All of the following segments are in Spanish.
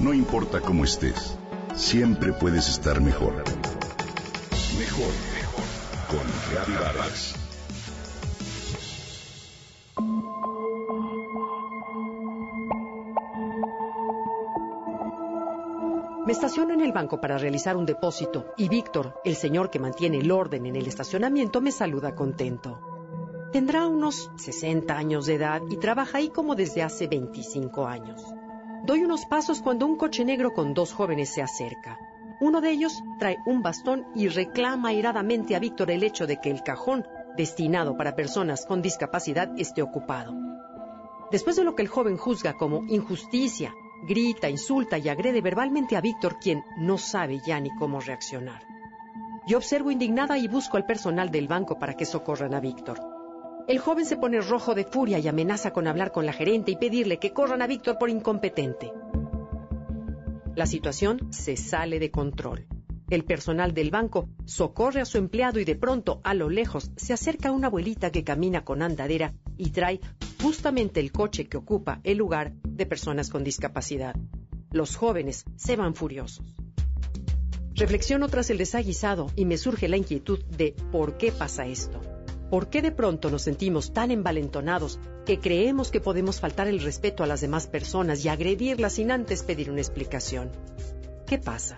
No importa cómo estés, siempre puedes estar mejor. Mejor, mejor. Con Reavivadas. Me estaciono en el banco para realizar un depósito y Víctor, el señor que mantiene el orden en el estacionamiento, me saluda contento. Tendrá unos 60 años de edad y trabaja ahí como desde hace 25 años. Doy unos pasos cuando un coche negro con dos jóvenes se acerca. Uno de ellos trae un bastón y reclama airadamente a Víctor el hecho de que el cajón destinado para personas con discapacidad esté ocupado. Después de lo que el joven juzga como injusticia, grita, insulta y agrede verbalmente a Víctor, quien no sabe ya ni cómo reaccionar. Yo observo indignada y busco al personal del banco para que socorran a Víctor. El joven se pone rojo de furia y amenaza con hablar con la gerente y pedirle que corran a Víctor por incompetente. La situación se sale de control. El personal del banco socorre a su empleado y de pronto, a lo lejos, se acerca una abuelita que camina con andadera y trae justamente el coche que ocupa el lugar de personas con discapacidad. Los jóvenes se van furiosos. Reflexiono tras el desaguisado y me surge la inquietud de por qué pasa esto. ¿Por qué de pronto nos sentimos tan envalentonados que creemos que podemos faltar el respeto a las demás personas y agredirlas sin antes pedir una explicación? ¿Qué pasa?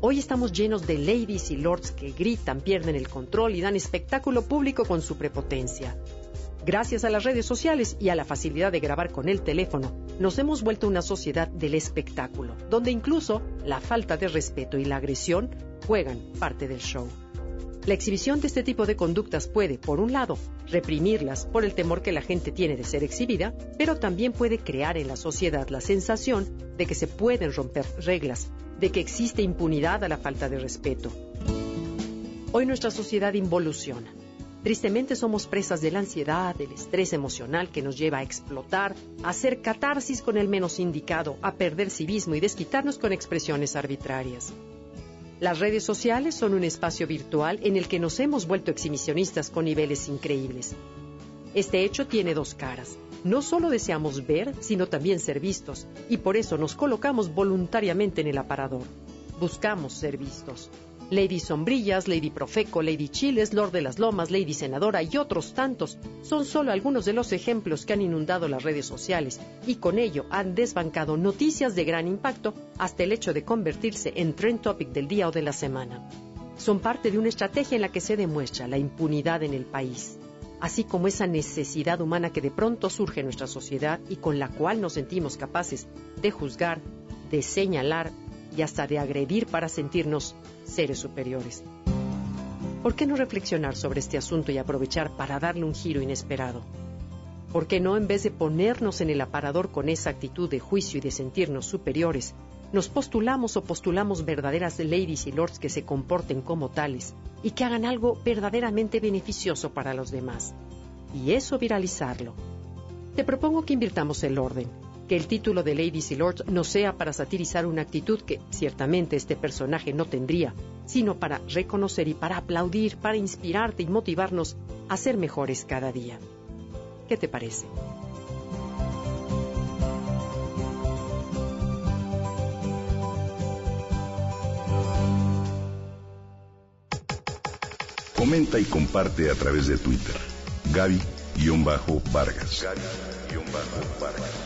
Hoy estamos llenos de ladies y lords que gritan, pierden el control y dan espectáculo público con su prepotencia. Gracias a las redes sociales y a la facilidad de grabar con el teléfono, nos hemos vuelto una sociedad del espectáculo, donde incluso la falta de respeto y la agresión juegan parte del show. La exhibición de este tipo de conductas puede, por un lado, reprimirlas por el temor que la gente tiene de ser exhibida, pero también puede crear en la sociedad la sensación de que se pueden romper reglas, de que existe impunidad a la falta de respeto. Hoy nuestra sociedad involuciona. Tristemente somos presas de la ansiedad, del estrés emocional que nos lleva a explotar, a hacer catarsis con el menos indicado, a perder civismo y desquitarnos con expresiones arbitrarias. Las redes sociales son un espacio virtual en el que nos hemos vuelto exhibicionistas con niveles increíbles. Este hecho tiene dos caras. No solo deseamos ver, sino también ser vistos, y por eso nos colocamos voluntariamente en el aparador. Buscamos ser vistos. Lady Sombrillas, Lady Profeco, Lady Chiles, Lord de las Lomas, Lady Senadora y otros tantos son solo algunos de los ejemplos que han inundado las redes sociales y con ello han desbancado noticias de gran impacto hasta el hecho de convertirse en trend topic del día o de la semana. Son parte de una estrategia en la que se demuestra la impunidad en el país, así como esa necesidad humana que de pronto surge en nuestra sociedad y con la cual nos sentimos capaces de juzgar, de señalar y hasta de agredir para sentirnos seres superiores. ¿Por qué no reflexionar sobre este asunto y aprovechar para darle un giro inesperado? ¿Por qué no, en vez de ponernos en el aparador con esa actitud de juicio y de sentirnos superiores, nos postulamos o postulamos verdaderas ladies y lords que se comporten como tales y que hagan algo verdaderamente beneficioso para los demás? Y eso viralizarlo. Te propongo que invirtamos el orden que el título de Ladies y Lords no sea para satirizar una actitud que ciertamente este personaje no tendría, sino para reconocer y para aplaudir, para inspirarte y motivarnos a ser mejores cada día. ¿Qué te parece? Comenta y comparte a través de Twitter. Gaby-Vargas. Gaby-Vargas.